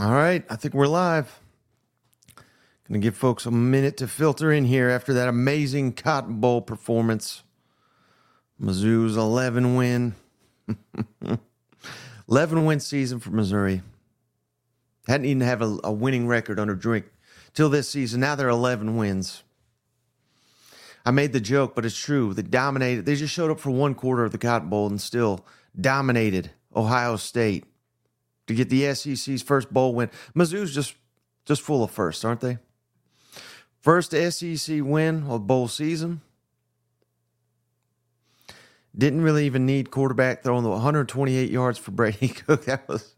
All right, I think we're live. To give folks a minute to filter in here after that amazing Cotton Bowl performance. Mizzou's 11 win. 11 win season for Missouri. Hadn't even have a, a winning record under Drink till this season. Now they're 11 wins. I made the joke, but it's true. They dominated. They just showed up for one quarter of the Cotton Bowl and still dominated Ohio State to get the SEC's first bowl win. Mizzou's just just full of firsts, aren't they? First SEC win of bowl season. Didn't really even need quarterback throwing the 128 yards for Brady Cook. That was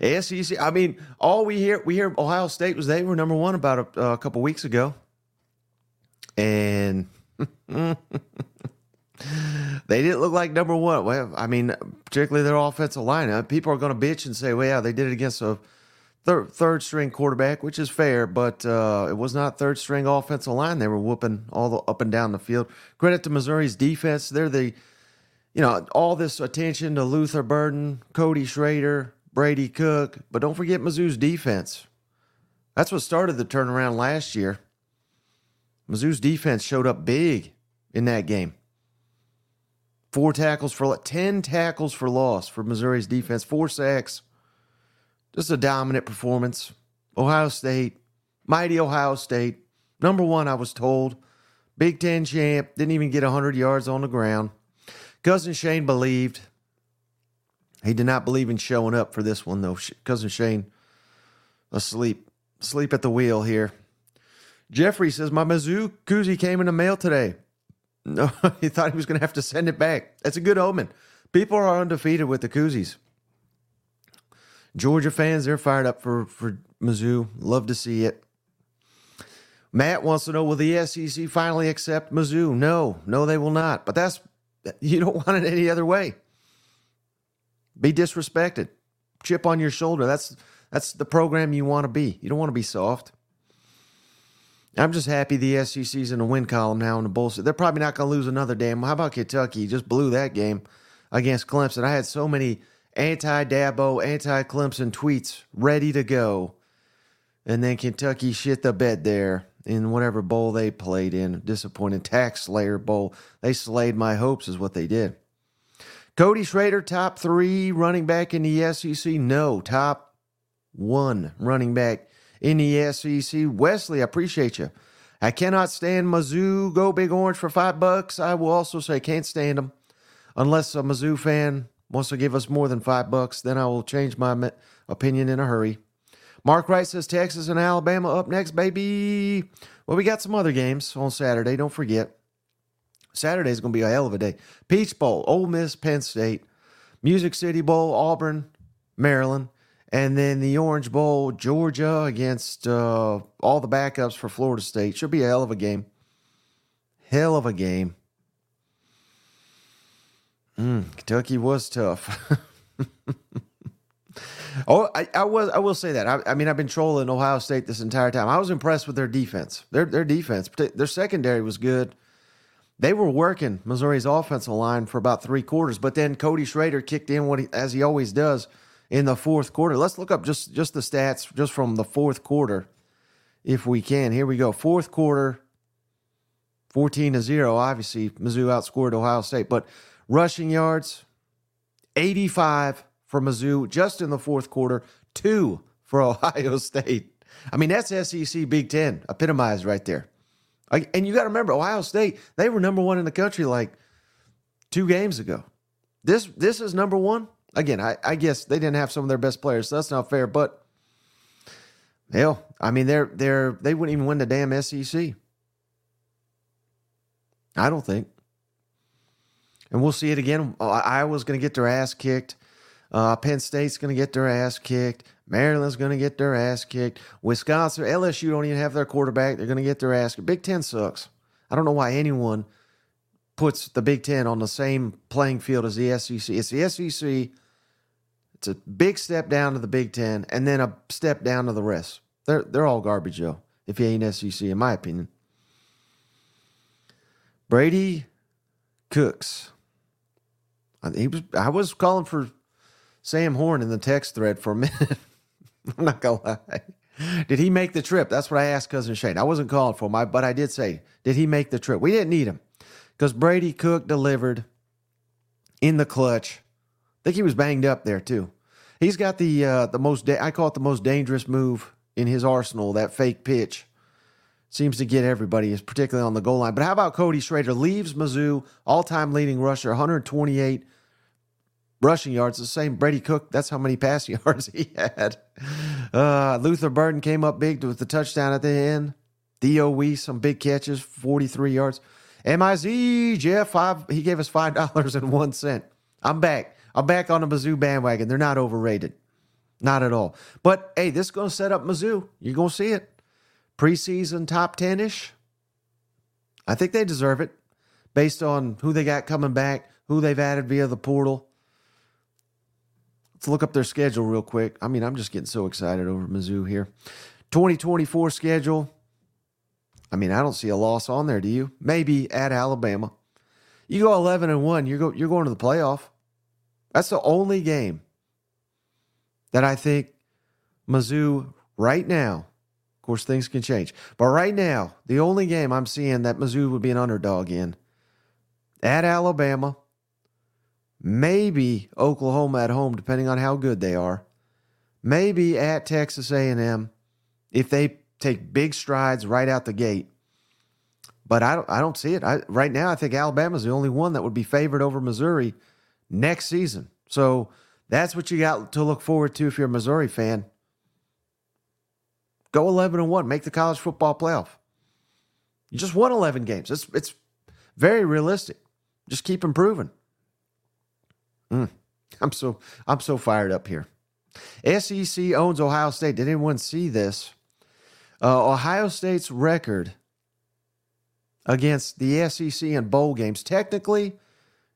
SEC. I mean, all we hear we hear Ohio State was they were number one about a, a couple weeks ago, and they didn't look like number one. Well, I mean, particularly their offensive line. People are going to bitch and say, "Well, yeah, they did it against a third third string quarterback," which is fair, but uh, it was not third string offensive line. They were whooping all the up and down the field. Credit to Missouri's defense. They're the, you know, all this attention to Luther Burden, Cody Schrader, Brady Cook, but don't forget Mizzou's defense. That's what started the turnaround last year. Mizzou's defense showed up big in that game. Four tackles for 10 tackles for loss for Missouri's defense, four sacks. Just a dominant performance. Ohio State, mighty Ohio State. Number one, I was told. Big Ten champ, didn't even get 100 yards on the ground. Cousin Shane believed. He did not believe in showing up for this one, though. Cousin Shane asleep, asleep at the wheel here. Jeffrey says, My Mizzou koozie came in the mail today. No, he thought he was going to have to send it back. That's a good omen. People are undefeated with the koozies. Georgia fans, they're fired up for, for Mizzou. Love to see it. Matt wants to know Will the SEC finally accept Mizzou? No, no, they will not. But that's, you don't want it any other way. Be disrespected. Chip on your shoulder. That's that's the program you want to be. You don't want to be soft. I'm just happy the SEC's in the win column now in the bowl. They're probably not going to lose another game. How about Kentucky? Just blew that game against Clemson. I had so many anti Dabo, anti Clemson tweets ready to go. And then Kentucky shit the bed there in whatever bowl they played in. Disappointing. Tax Slayer Bowl. They slayed my hopes, is what they did. Cody Schrader, top three running back in the SEC? No, top one running back in the SEC. Wesley, I appreciate you. I cannot stand Mizzou. Go Big Orange for five bucks. I will also say can't stand them unless a Mizzou fan wants to give us more than five bucks. Then I will change my opinion in a hurry. Mark Wright says Texas and Alabama up next, baby. Well, we got some other games on Saturday. Don't forget. Saturday is going to be a hell of a day. Peach Bowl, Ole Miss, Penn State, Music City Bowl, Auburn, Maryland, and then the Orange Bowl, Georgia against uh, all the backups for Florida State. Should be a hell of a game. Hell of a game. Mm, Kentucky was tough. oh, I, I, was. I will say that. I, I, mean, I've been trolling Ohio State this entire time. I was impressed with their defense. Their their defense, their secondary was good. They were working Missouri's offensive line for about three quarters, but then Cody Schrader kicked in what he, as he always does in the fourth quarter. Let's look up just just the stats just from the fourth quarter, if we can. Here we go. Fourth quarter, fourteen to zero. Obviously, Mizzou outscored Ohio State, but rushing yards, eighty-five for Mizzou just in the fourth quarter, two for Ohio State. I mean, that's SEC Big Ten epitomized right there. And you got to remember, Ohio State, they were number one in the country like two games ago. This this is number one again, I, I guess they didn't have some of their best players, so that's not fair. But hell, I mean, they're they're they wouldn't even win the damn SEC. I don't think. And we'll see it again. Uh, Iowa's going to get their ass kicked. Uh, Penn State's going to get their ass kicked. Maryland's going to get their ass kicked. Wisconsin, LSU don't even have their quarterback. They're going to get their ass kicked. Big Ten sucks. I don't know why anyone puts the Big Ten on the same playing field as the SEC. It's the SEC it's a big step down to the Big Ten and then a step down to the rest. They're they're all garbage, though, if you ain't SEC, in my opinion. Brady Cooks. He was I was calling for Sam Horn in the text thread for a minute. I'm not gonna lie. Did he make the trip? That's what I asked cousin Shane. I wasn't calling for him, but I did say, did he make the trip? We didn't need him because Brady Cook delivered in the clutch. Think he was banged up there too. He's got the uh, the most da- I call it the most dangerous move in his arsenal. That fake pitch seems to get everybody, particularly on the goal line. But how about Cody Schrader leaves Mizzou all time leading rusher, 128 rushing yards, the same Brady Cook. That's how many passing yards he had. Uh, Luther Burden came up big with the touchdown at the end. DOE, some big catches, 43 yards. MIZ, Jeff, five, he gave us $5.01. I'm back. I'm back on the Mizzou bandwagon. They're not overrated. Not at all. But hey, this is going to set up Mizzou. You're going to see it. Preseason top 10 ish. I think they deserve it based on who they got coming back, who they've added via the portal. Let's look up their schedule real quick. I mean, I'm just getting so excited over Mizzou here. 2024 schedule. I mean, I don't see a loss on there, do you? Maybe at Alabama. You go 11 and 1, you're, go, you're going to the playoff. That's the only game that I think Mizzou right now, of course, things can change, but right now, the only game I'm seeing that Mizzou would be an underdog in at Alabama maybe Oklahoma at home, depending on how good they are, maybe at Texas A&M if they take big strides right out the gate. But I don't, I don't see it. I, right now, I think Alabama's the only one that would be favored over Missouri next season. So that's what you got to look forward to if you're a Missouri fan. Go 11 and 1, make the college football playoff. You just won 11 games. It's, it's very realistic. Just keep improving. Mm, I'm so I'm so fired up here. SEC owns Ohio State. Did anyone see this? Uh, Ohio State's record against the SEC in bowl games. Technically,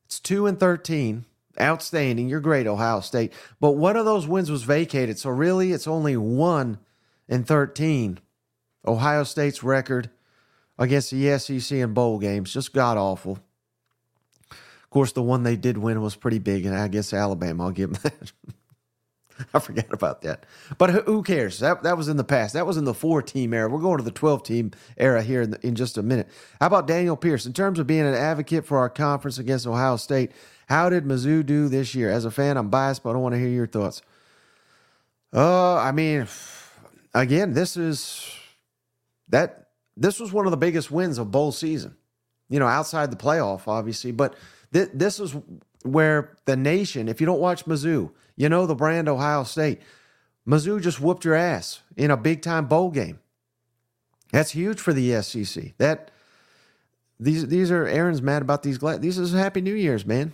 it's two and thirteen. Outstanding. You're great, Ohio State. But one of those wins was vacated. So really, it's only one and thirteen. Ohio State's record against the SEC in bowl games. Just god awful. Of course, the one they did win was pretty big, and I guess Alabama. I'll give them that. I forgot about that. But who cares? That that was in the past. That was in the four team era. We're going to the 12 team era here in, the, in just a minute. How about Daniel Pierce? In terms of being an advocate for our conference against Ohio State, how did Mizzou do this year? As a fan, I'm biased, but I don't want to hear your thoughts. Uh, I mean, again, this is that this was one of the biggest wins of bowl season. You know, outside the playoff, obviously, but Th- this is where the nation, if you don't watch Mizzou, you know the brand Ohio State. Mizzou just whooped your ass in a big time bowl game. That's huge for the SEC. That these these are Aaron's mad about these gla- these is Happy New Year's, man.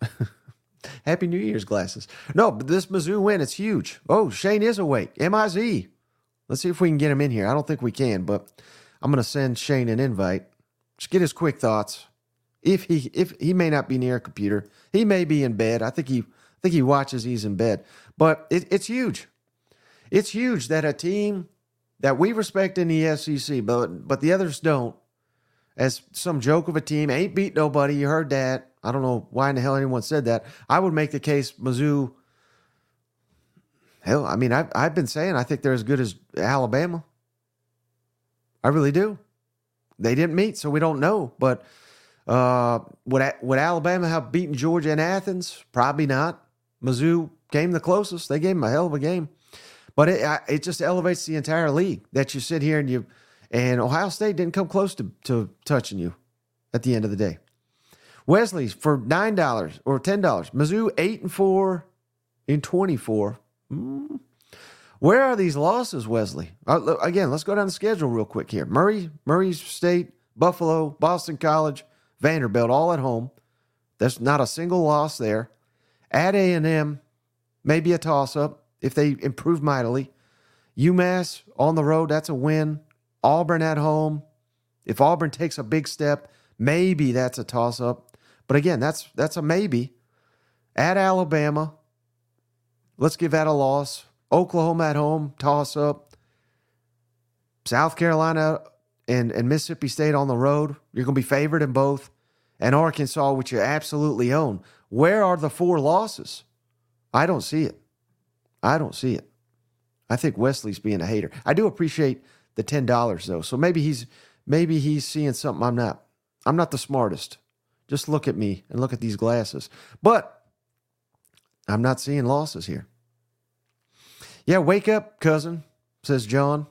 Happy New Year's glasses. No, but this Mizzou win, it's huge. Oh, Shane is awake. M-I-Z. Let's see if we can get him in here. I don't think we can, but I'm to send Shane an invite. Just get his quick thoughts if he if he may not be near a computer, he may be in bed. I think he I think he watches he's in bed. But it, it's huge. It's huge that a team that we respect in the SEC, but but the others don't, as some joke of a team, ain't beat nobody. You heard that. I don't know why in the hell anyone said that. I would make the case Mizzou. Hell, I mean, I've I've been saying I think they're as good as Alabama. I really do. They didn't meet, so we don't know. But uh, would would Alabama have beaten Georgia in Athens? Probably not. Mizzou came the closest. They gave them a hell of a game, but it it just elevates the entire league that you sit here and you and Ohio State didn't come close to to touching you at the end of the day. Wesley's for nine dollars or ten dollars. Mizzou eight and four in twenty four. Mm. Where are these losses, Wesley? Uh, again, let's go down the schedule real quick here. Murray, Murray State, Buffalo, Boston College, Vanderbilt, all at home. There's not a single loss there. At A&M, maybe a toss-up if they improve mightily. UMass on the road, that's a win. Auburn at home. If Auburn takes a big step, maybe that's a toss-up. But again, that's that's a maybe. At Alabama, let's give that a loss. Oklahoma at home, toss up. South Carolina and, and Mississippi State on the road, you're going to be favored in both and Arkansas, which you absolutely own. Where are the four losses? I don't see it. I don't see it. I think Wesley's being a hater. I do appreciate the ten dollars though. So maybe he's maybe he's seeing something I'm not. I'm not the smartest. Just look at me and look at these glasses. But I'm not seeing losses here. Yeah, wake up, cousin, says John.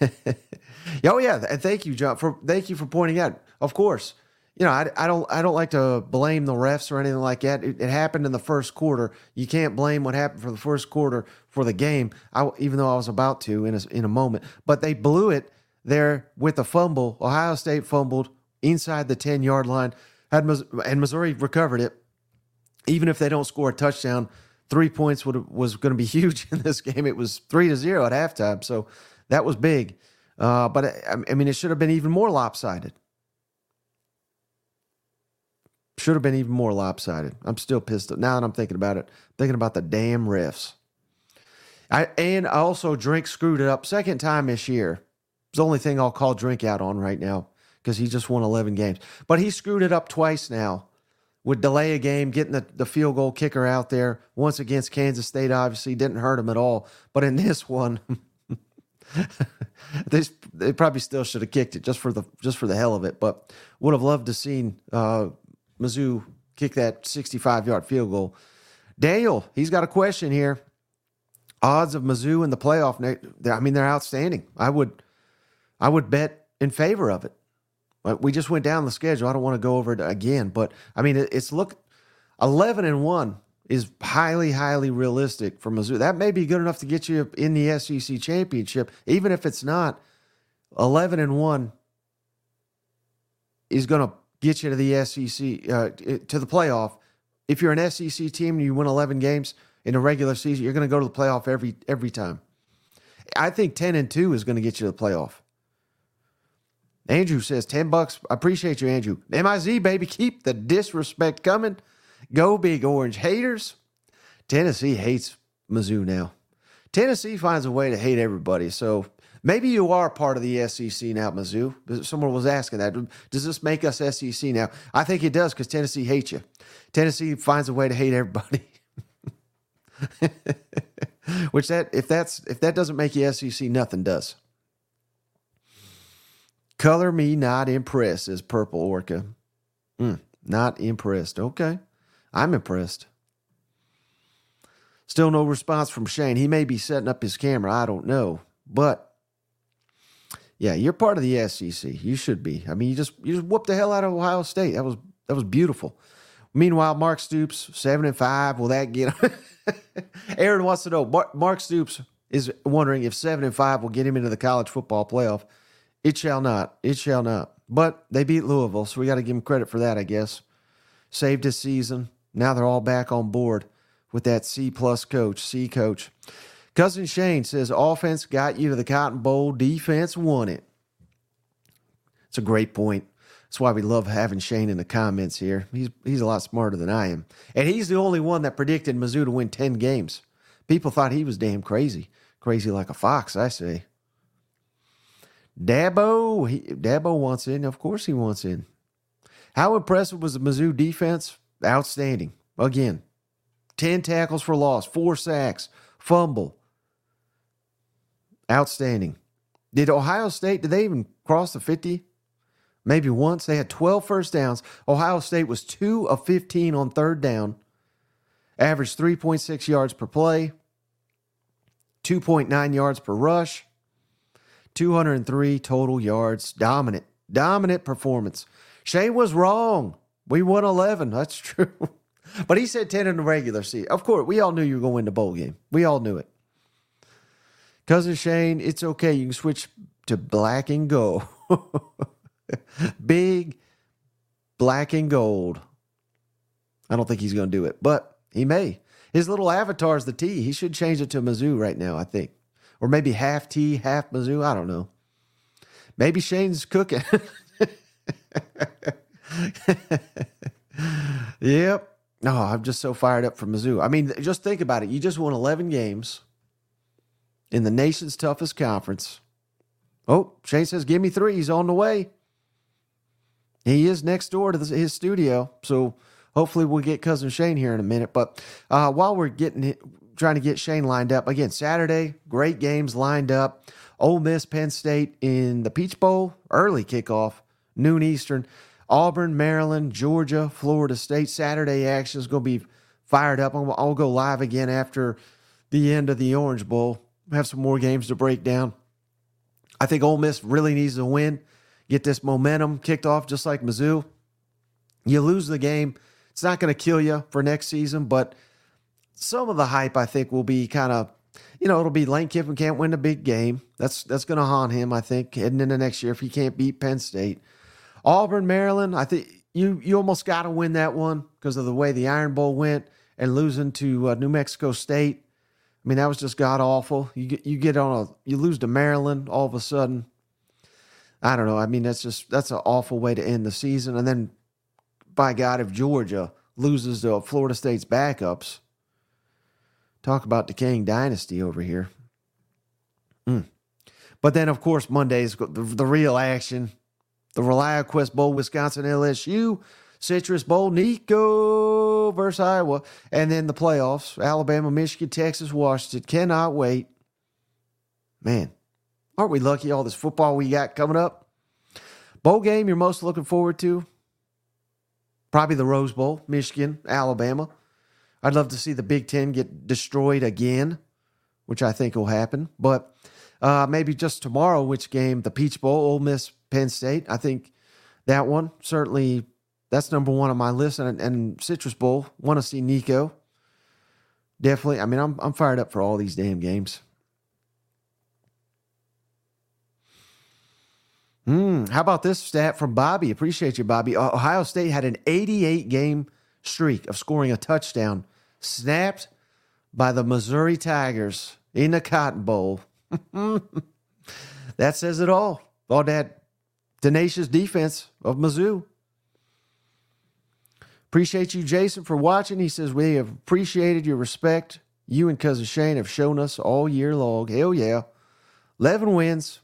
oh yeah, and thank you, John, for thank you for pointing out. Of course, you know I, I don't I don't like to blame the refs or anything like that. It, it, happened in the first quarter. You can't blame what happened for the first quarter for the game. I, even though I was about to in a, in a moment, but they blew it there with a fumble. Ohio State fumbled inside the ten yard line. Had and Missouri recovered it. Even if they don't score a touchdown, three points would was going to be huge in this game. It was three to zero at halftime, so that was big. Uh, but I mean, it should have been even more lopsided. Should have been even more lopsided. I'm still pissed. Now that I'm thinking about it, thinking about the damn refs. I and I also drink screwed it up second time this year. It's the only thing I'll call drink out on right now because he just won 11 games. But he screwed it up twice now would delay a game, getting the, the field goal kicker out there once against Kansas State. Obviously, didn't hurt him at all. But in this one, they, they probably still should have kicked it just for the just for the hell of it. But would have loved to seen uh, Mizzou kick that 65 yard field goal. Daniel, he's got a question here. Odds of Mizzou in the playoff. I mean, they're outstanding. I would, I would bet in favor of it. We just went down the schedule. I don't want to go over it again, but I mean, it's look 11 and 1 is highly, highly realistic for Mizzou. That may be good enough to get you in the SEC championship. Even if it's not, 11 and 1 is going to get you to the SEC, uh, to the playoff. If you're an SEC team and you win 11 games in a regular season, you're going to go to the playoff every every time. I think 10 and 2 is going to get you to the playoff. Andrew says 10 bucks. I appreciate you, Andrew. MIZ, baby, keep the disrespect coming. Go big orange haters. Tennessee hates Mizzou now. Tennessee finds a way to hate everybody. So maybe you are part of the SEC now, Mizzou. Someone was asking that. Does this make us SEC now? I think it does because Tennessee hates you. Tennessee finds a way to hate everybody. Which that if that's if that doesn't make you SEC, nothing does. Color me not impressed, says Purple Orca. Mm, not impressed. Okay. I'm impressed. Still no response from Shane. He may be setting up his camera. I don't know. But yeah, you're part of the SEC. You should be. I mean, you just you just whooped the hell out of Ohio State. That was that was beautiful. Meanwhile, Mark Stoops, seven and five. Will that get? Aaron wants to know. Mark Stoops is wondering if seven and five will get him into the college football playoff. It shall not. It shall not. But they beat Louisville, so we got to give him credit for that, I guess. Saved his season. Now they're all back on board with that C plus coach, C coach. Cousin Shane says offense got you to the Cotton Bowl, defense won it. It's a great point. That's why we love having Shane in the comments here. He's he's a lot smarter than I am. And he's the only one that predicted Mizzou to win 10 games. People thought he was damn crazy. Crazy like a fox, I say. Dabo, he, Dabo wants in. Of course, he wants in. How impressive was the Mizzou defense? Outstanding. Again, 10 tackles for loss, four sacks, fumble. Outstanding. Did Ohio State, did they even cross the 50? Maybe once. They had 12 first downs. Ohio State was 2 of 15 on third down, averaged 3.6 yards per play, 2.9 yards per rush. 203 total yards. Dominant, dominant performance. Shane was wrong. We won 11. That's true. but he said 10 in the regular season. Of course, we all knew you were going to win the bowl game. We all knew it. Cousin Shane, it's okay. You can switch to black and gold. Big black and gold. I don't think he's going to do it, but he may. His little avatar is the T. He should change it to Mizzou right now, I think or maybe half T, half Mizzou. I don't know. Maybe Shane's cooking. yep. No, oh, I'm just so fired up for Mizzou. I mean, just think about it. You just won 11 games in the nation's toughest conference. Oh, Shane says, "Give me three. He's on the way. He is next door to his studio. So hopefully we'll get cousin Shane here in a minute. But uh, while we're getting trying to get Shane lined up again, Saturday, great games lined up. Ole Miss, Penn State in the Peach Bowl, early kickoff, noon Eastern. Auburn, Maryland, Georgia, Florida State. Saturday action is going to be fired up. I'll, go live again after the end of the Orange Bowl. Have some more games to break down. I think Ole Miss really needs to win, get this momentum kicked off just like Mizzou. You lose the game, it's not going to kill you for next season, but some of the hype I think will be kind of, you know, it'll be Lane Kiffin can't win a big game. That's that's going to haunt him, I think, heading into next year if he can't beat Penn State. Auburn, Maryland, I think you you almost got to win that one because of the way the Iron Bowl went and losing to uh, New Mexico State. I mean, that was just god awful. You get you get on a you lose to Maryland all of a sudden. I don't know. I mean, that's just that's an awful way to end the season. And then, by God, if Georgia loses to Florida State's backups, talk about decaying dynasty over here. Mm. But then, of course, Monday's the, the real action the ReliaQuest Bowl, Wisconsin LSU, Citrus Bowl, Nico versus Iowa, and then the playoffs, Alabama, Michigan, Texas, Washington. Cannot wait. Man, aren't we lucky all this football we got coming up? Bowl game you're most looking forward to? Probably the Rose Bowl, Michigan, Alabama. I'd love to see the Big Ten get destroyed again, which I think will happen. But uh, maybe just tomorrow, which game? The Peach Bowl, Ole Miss, Penn State. I think that one certainly that's number one on my list. And, and Citrus Bowl, want to see Nico. Definitely. I mean, I'm I'm fired up for all these damn games. Hmm. how about this stat from Bobby? Appreciate you, Bobby. Ohio State had an 88 game streak of scoring a touchdown, snapped by the Missouri Tigers in the Cotton Bowl. that says it all. All that tenacious defense of Mizzou. Appreciate you, Jason, for watching. He says, We have appreciated your respect. You and Cousin Shane have shown us all year long. Hell yeah. 11 wins.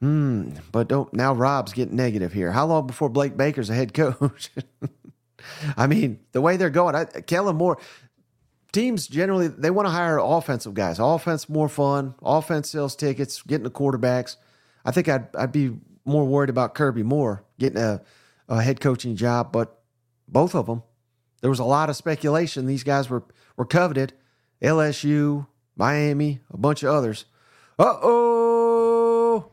Hmm, but don't now Rob's getting negative here. How long before Blake Baker's a head coach? I mean, the way they're going, I, Kellen Moore, teams generally they want to hire offensive guys. Offense more fun. Offense sells tickets. Getting the quarterbacks. I think I'd I'd be more worried about Kirby Moore getting a, a head coaching job, but both of them, there was a lot of speculation. These guys were were coveted. LSU, Miami, a bunch of others. Uh oh!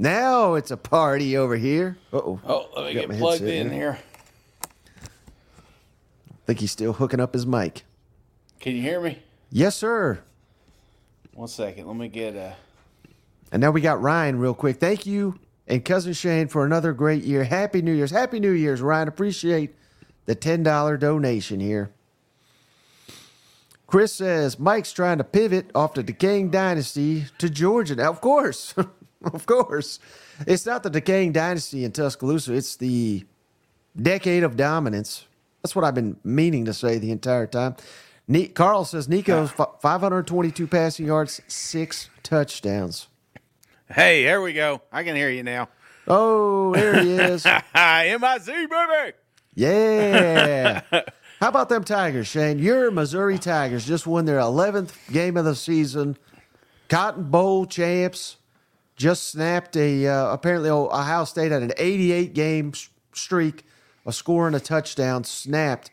Now it's a party over here. Uh-oh. Oh, let me get plugged in here. I think he's still hooking up his mic. Can you hear me? Yes, sir. One second. Let me get a. And now we got Ryan real quick. Thank you and cousin Shane for another great year. Happy New Year's. Happy New Year's, Ryan. Appreciate the $10 donation here. Chris says Mike's trying to pivot off the decaying dynasty to Georgia. Now, of course, of course, it's not the decaying dynasty in Tuscaloosa. It's the decade of dominance. That's what I've been meaning to say the entire time. Carl says Nico's ah. 522 passing yards, six touchdowns. Hey, there we go. I can hear you now. Oh, there he is. Hi, MIZ, baby. Yeah. How about them Tigers, Shane? Your Missouri Tigers just won their 11th game of the season. Cotton Bowl champs just snapped a, uh, apparently Ohio State had an 88 game streak of scoring a touchdown snapped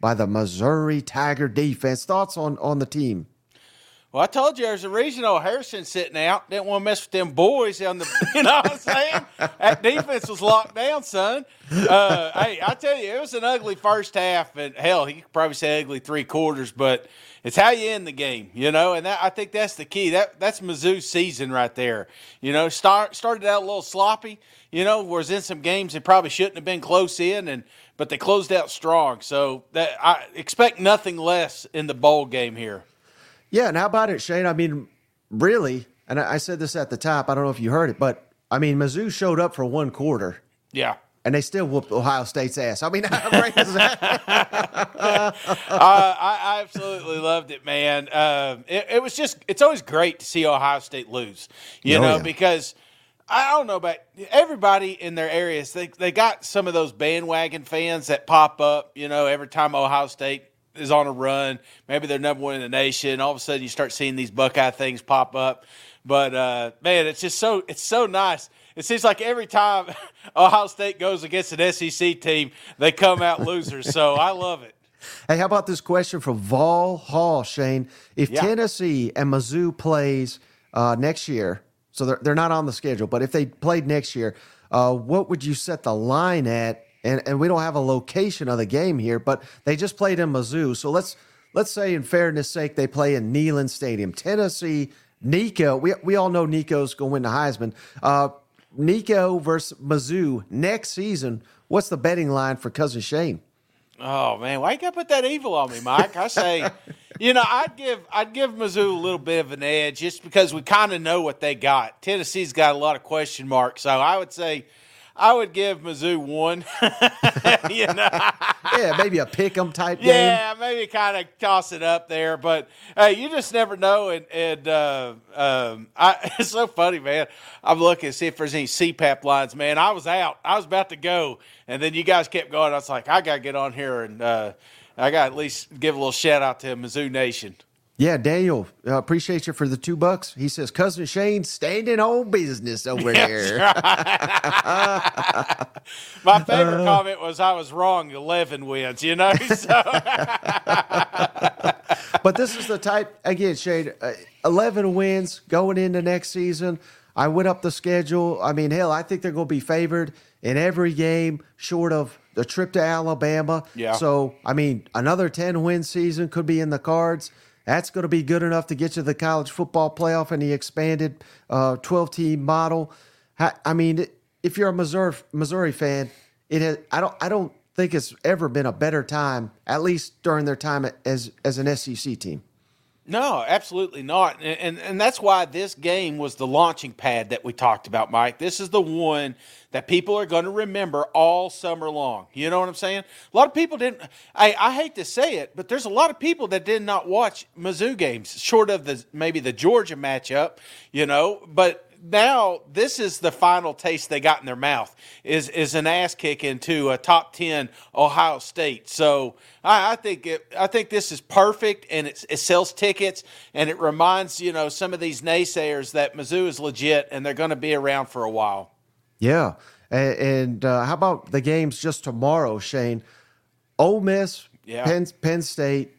by the Missouri Tiger defense. Thoughts on, on the team? Well, I told you there's a reason old Harrison sitting out. Didn't want to mess with them boys on the. You know what I'm saying? that defense was locked down, son. Uh, hey, I tell you, it was an ugly first half, and hell, he could probably say ugly three quarters, but it's how you end the game, you know. And that I think that's the key. That that's Mizzou's season right there. You know, start started out a little sloppy. You know, whereas in some games it probably shouldn't have been close in, and but they closed out strong. So that I expect nothing less in the bowl game here. Yeah, and how about it, Shane? I mean, really, and I, I said this at the top. I don't know if you heard it, but I mean, Mizzou showed up for one quarter. Yeah. And they still whooped Ohio State's ass. I mean, how great is that? uh, I absolutely loved it, man. Uh, it, it, was just, it's always great to see Ohio State lose, you oh, know, yeah. because I don't know about everybody in their areas. They they got some of those bandwagon fans that pop up. You know, every time Ohio State is on a run, maybe they're number one in the nation. All of a sudden, you start seeing these Buckeye things pop up. But uh, man, it's just so it's so nice. It seems like every time Ohio State goes against an SEC team, they come out losers. So I love it. Hey, how about this question from Vol Hall, Shane? If Yeah. Tennessee and Mizzou plays uh, next year, so they're, they're not on the schedule, but if they played next year, uh, what would you set the line at? And and we don't have a location of the game here, but they just played in Mizzou. So let's let's say, in fairness' sake, they play in Neyland Stadium, Tennessee. Nico, we we all know Nico's going to win the Heisman. Uh, Nico versus Mizzou next season. What's the betting line for cousin Shane? Oh man, why you gotta put that evil on me, Mike? I say, you know, I'd give I'd give Mizzou a little bit of an edge just because we kind of know what they got. Tennessee's got a lot of question marks, so I would say I would give Mizzou one. you know, Yeah, maybe a pick 'em type game. yeah, maybe kind of toss it up there, but hey, you just never know. And, and uh, um, I, it's so funny, man. I'm looking to see if there's any CPAP lines, man. I was out, I was about to go, and then you guys kept going. I was like, I gotta get on here and uh, I got to at least give a little shout out to Mizzou Nation. Yeah, Daniel, uh, appreciate you for the two bucks. He says, cousin Shane, standing on business over there. My favorite comment was I was wrong. Eleven wins, you know. So but this is the type again, Shane. Uh, Eleven wins going into next season. I went up the schedule. I mean, hell, I think they're going to be favored in every game, short of the trip to Alabama. Yeah. So, I mean, another ten win season could be in the cards. That's going to be good enough to get you to the college football playoff in the expanded uh, twelve team model. Ha- I mean, if you're a Missouri Missouri fan, it has. I don't. I don't think it's ever been a better time, at least during their time as as an SEC team. No, absolutely not. And, and and that's why this game was the launching pad that we talked about, Mike. This is the one that people are going to remember all summer long. You know what I'm saying? A lot of people didn't I, I hate to say it, but there's a lot of people that did not watch Mizzou games, short of the maybe the Georgia matchup, you know, but now this is the final taste they got in their mouth is is an ass kick into a top ten Ohio State. So I, I think it, I think this is perfect, and it, it sells tickets, and it reminds you know some of these naysayers that Mizzou is legit, and they're going to be around for a while. Yeah. And, and uh, how about the games just tomorrow, Shane? Ole Miss, Yeah. Penn, Penn State,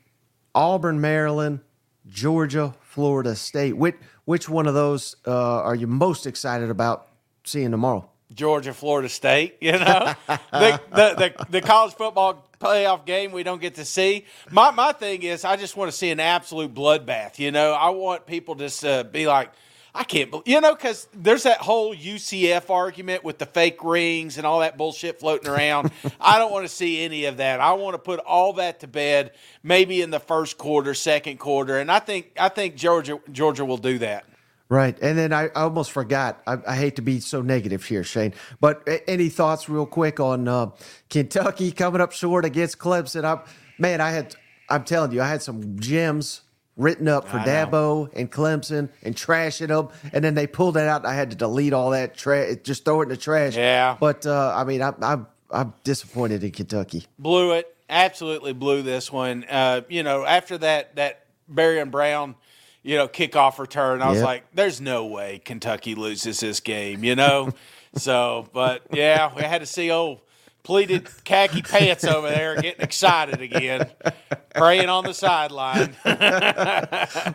Auburn, Maryland, Georgia, Florida State. Which which one of those uh, are you most excited about seeing tomorrow? Georgia, Florida State, you know, the, the, the, the college football playoff game we don't get to see. My, my thing is, I just want to see an absolute bloodbath, you know. I want people to just, uh, be like, I can't believe, you know, because there's that whole UCF argument with the fake rings and all that bullshit floating around. I don't want to see any of that. I want to put all that to bed, maybe in the first quarter, second quarter, and I think I think Georgia Georgia will do that. Right. And then I, I almost forgot. I, I hate to be so negative here, Shane, but any thoughts real quick on uh, Kentucky coming up short against Clemson? I, man, I had, I'm telling you, I had some gems written up for I know. Dabo and Clemson and trashing them. And then they pulled it out. And I had to delete all that trash, just throw it in the trash. Yeah. But uh, I mean, I, I'm, I'm disappointed in Kentucky. blew it. Absolutely blew this one. Uh, you know, after that that Barion Brown, you know, kickoff return, I was Yep. like, "There's no way Kentucky loses this game." You know, so but yeah, we had to see old pleated khaki pants over there getting excited again, praying on the sideline.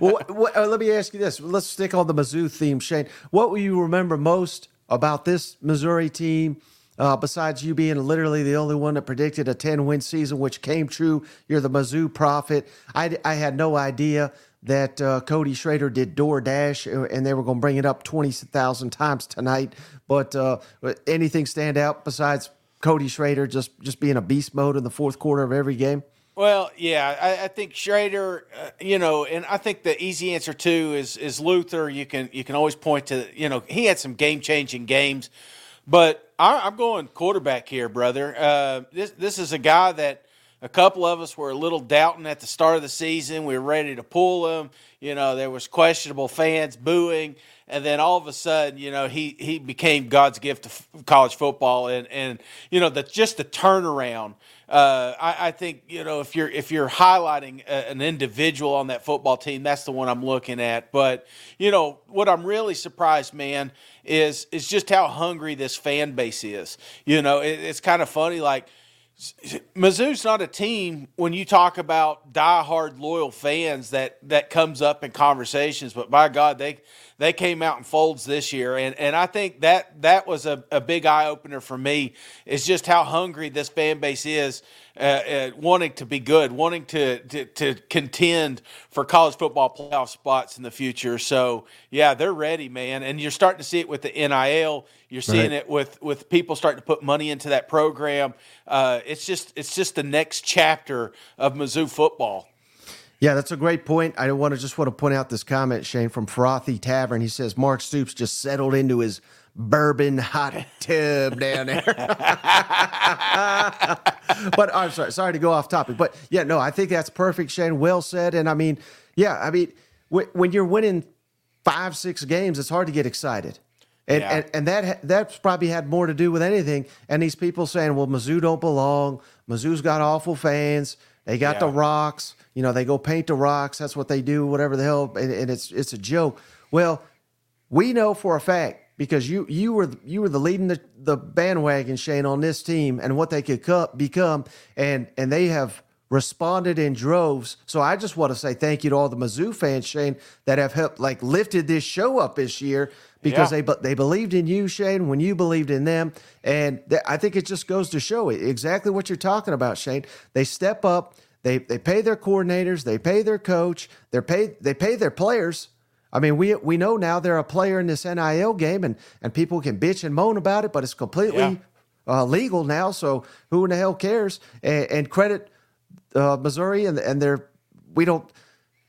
well, what, uh, let me ask you this. Let's stick on the Mizzou theme, Shane. What will you remember most about this Missouri team? Uh, besides you being literally the only one that predicted a 10 win season, which came true, you're the Mizzou prophet. I, I had no idea that uh, Cody Schrader did DoorDash uh, and they were going to bring it up 20,000 times tonight. But uh, anything stand out besides Cody Schrader just, just being a beast mode in the fourth quarter of every game? Well, yeah, I, I think Schrader, uh, you know, and I think the easy answer too is is Luther. You can you can always point to, you know, he had some game changing games, but I, I'm going quarterback here, brother. Uh, this this is a guy that a couple of us were a little doubting at the start of the season. We were ready to pull him. You know, there was questionable fans booing, and then all of a sudden, you know, he he became God's gift to college football, and and you know, the just the turnaround. Uh, I, I, think you know if you're if you're highlighting a, an individual on that football team, that's the one I'm looking at. But you know what I'm really surprised, man, is is just how hungry this fan base is. You know, it, it's kind of funny, like Mizzou's not a team when you talk about diehard loyal fans that that comes up in conversations, but by God, they they came out in folds this year, and and I think that that was a, a big eye opener for me. Is just how hungry this fan base is, uh, uh, wanting to be good, wanting to, to to contend for college football playoff spots in the future. So yeah, they're ready, man, and you're starting to see it with the NIL. You're seeing right. it with with people starting to put money into that program. Uh, it's just it's just the next chapter of Mizzou football. Yeah, that's a great point. I want to just want to point out this comment, Shane, from Frothy Tavern. He says Mark Stoops just settled into his bourbon hot tub down there. but I'm sorry, sorry to go off topic. But yeah, no, I think that's perfect, Shane. Well said. And I mean, yeah, I mean, when you're winning five, six games, it's hard to get excited. And, yeah. and, and that that's probably had more to do with anything. And these people saying, "Well, Mizzou don't belong. Mizzou's got awful fans. They got yeah. the rocks. You know, they go paint the rocks. That's what they do. Whatever the hell. And, and it's it's a joke. Well, we know for a fact because you you were you were the leading the, the bandwagon Shane on this team and what they could co- become and and they have responded in droves. So I just want to say thank you to all the Mizzou fans Shane that have helped like lifted this show up this year because yeah. they they believed in you, Shane, when you believed in them, and th- I think it just goes to show it exactly what you're talking about, Shane. They step up, they they pay their coordinators, they pay their coach, they pay they pay their players. I mean, we we know now they're a player in this NIL game, and and people can bitch and moan about it, but it's completely yeah. uh, legal now. So who in the hell cares? And, and credit uh, Missouri and and their we don't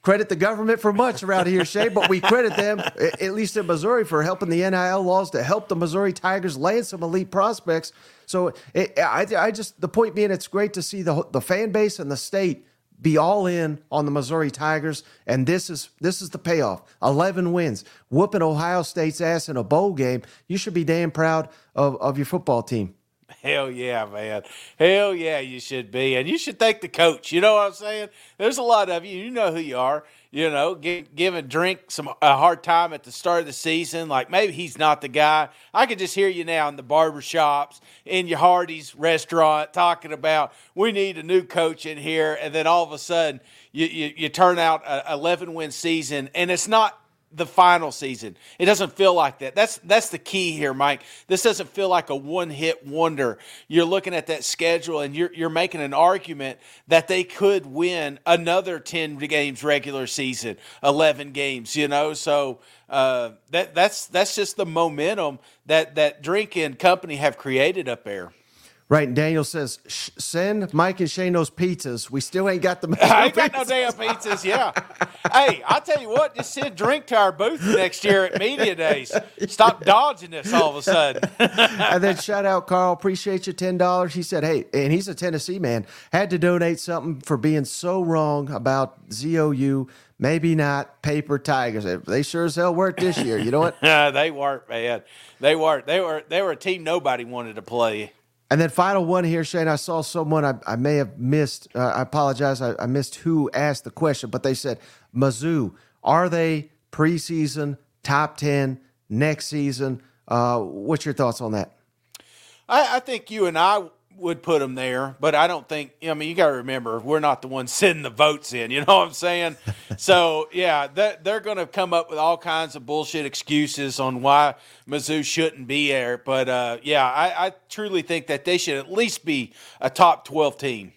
credit the government for much around here, Shay, but we credit them, at least in Missouri, for helping the NIL laws to help the Missouri Tigers land some elite prospects. So it, I, I just the point being, it's great to see the the fan base and the state be all in on the Missouri Tigers, and this is this is the payoff. Eleven wins, whooping Ohio State's ass in a bowl game. You should be damn proud of, of your football team. Hell yeah, man. Hell yeah, you should be. And you should thank the coach. You know what I'm saying? There's a lot of you. You know who you are. You know, give, giving Drink some a hard time at the start of the season. Like maybe he's not the guy. I could just hear you now in the barber shops, in your Hardee's restaurant, talking about we need a new coach in here. And then all of a sudden, you, you, you turn out a 11 win season. And it's not the final season. It doesn't feel like that. That's that's the key here, Mike. This doesn't feel like a one-hit wonder. You're looking at that schedule and you're you're making an argument that they could win another 10 games regular season, 11 games, you know? So uh, that that's that's just the momentum that that Drink and company have created up there. Right, and Daniel says, "Send Mike and Shane those pizzas. We still ain't got the. I ain't got no damn pizzas. Yeah. hey, I tell you what, just send drink to our booth next year at media days. Stop dodging this all of a sudden. and then shout out Carl, appreciate you ten dollars. He said, "Hey, and he's a Tennessee man. Had to donate something for being so wrong about ZOU." Maybe not paper tigers. They sure as hell worked this year. You know what? they weren't, man. They weren't. They were. They were a team nobody wanted to play. And then final one here, Shane. I saw someone I, I may have missed. Uh, I apologize. I, I, missed who asked the question, but they said Mizzou. Are they preseason top ten next season? Uh, what's your thoughts on that? I, I think you and I would put them there, but I don't think. I mean, you got to remember, we're not the ones sending the votes in. You know what I'm saying? so yeah, that, they're going to come up with all kinds of bullshit excuses on why Mizzou shouldn't be there. But uh, yeah, I, I truly think that they should at least be a top 12 team.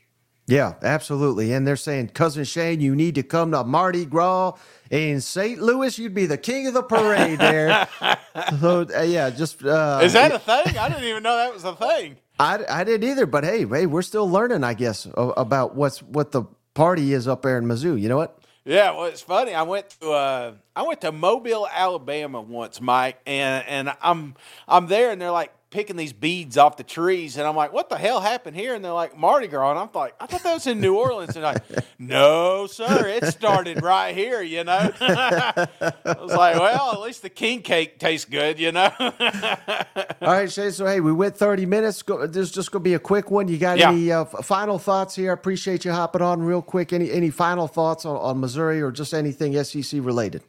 Yeah, absolutely. And they're saying, cousin Shane, you need to come to Mardi Gras in St. Louis. You'd be the king of the parade there. so uh, yeah, just uh, is that a thing? I didn't even know that was a thing. I, I didn't either, but hey, hey, we're still learning, I guess, about what's what the party is up there in Mizzou. You know what? Yeah, well, it's funny. I went to uh, I went to Mobile, Alabama once, Mike, and and I'm I'm there, and they're like picking these beads off the trees, and I'm like, "What the hell happened here?" And they're like, "Mardi Gras." And I'm like, "I thought that was in New Orleans." And like, "No, sir, it started right here." You know, I was like, "Well, at least the king cake tastes good," you know. All right, Shane. So hey, we went 30 minutes. Go, this is just going to be a quick one. You got Yeah. any uh, f- final thoughts here? I appreciate you hopping on real quick. Any any final thoughts on, on Missouri or just anything SEC related?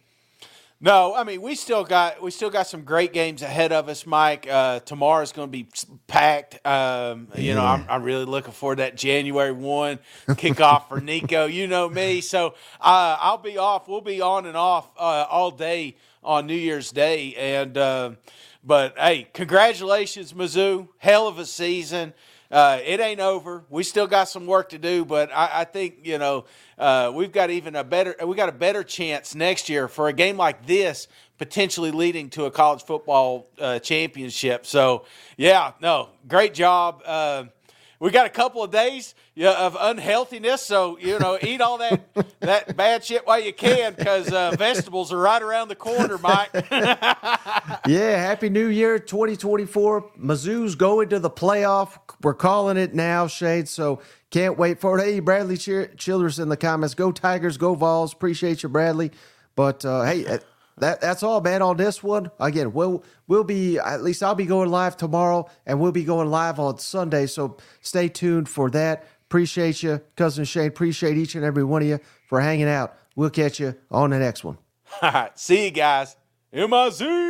No, I mean we still got we still got some great games ahead of us, Mike. Uh, tomorrow's going to be packed. Um, you know, I'm, I'm really looking forward to that January one kickoff for Nico. You know me, so uh, I'll be off. We'll be on and off uh, all day on New Year's Day, and uh, but hey, congratulations, Mizzou! Hell of a season. Uh, it ain't over. We still got some work to do, but I, I think you know uh, we've got even a better we got a better chance next year for a game like this potentially leading to a college football uh, championship. So yeah, no, great job. We got a couple of days of unhealthiness, so you know eat all that that bad shit while you can because uh, vegetables are right around the corner, Mike. Yeah, Happy New Year 2024. Mizzou's going to the playoff. We're calling it now, Shane. So can't wait for it. Hey, Bradley Childers in the comments. Go Tigers, go Vols. Appreciate you, Bradley. But uh, hey, uh, that that's all, man. On this one, again, we'll we'll be at least I'll be going live tomorrow, and we'll be going live on Sunday. So stay tuned for that. Appreciate you, cousin Shane. Appreciate each and every one of you for hanging out. We'll catch you on the next one. All right, see you guys. M I Z.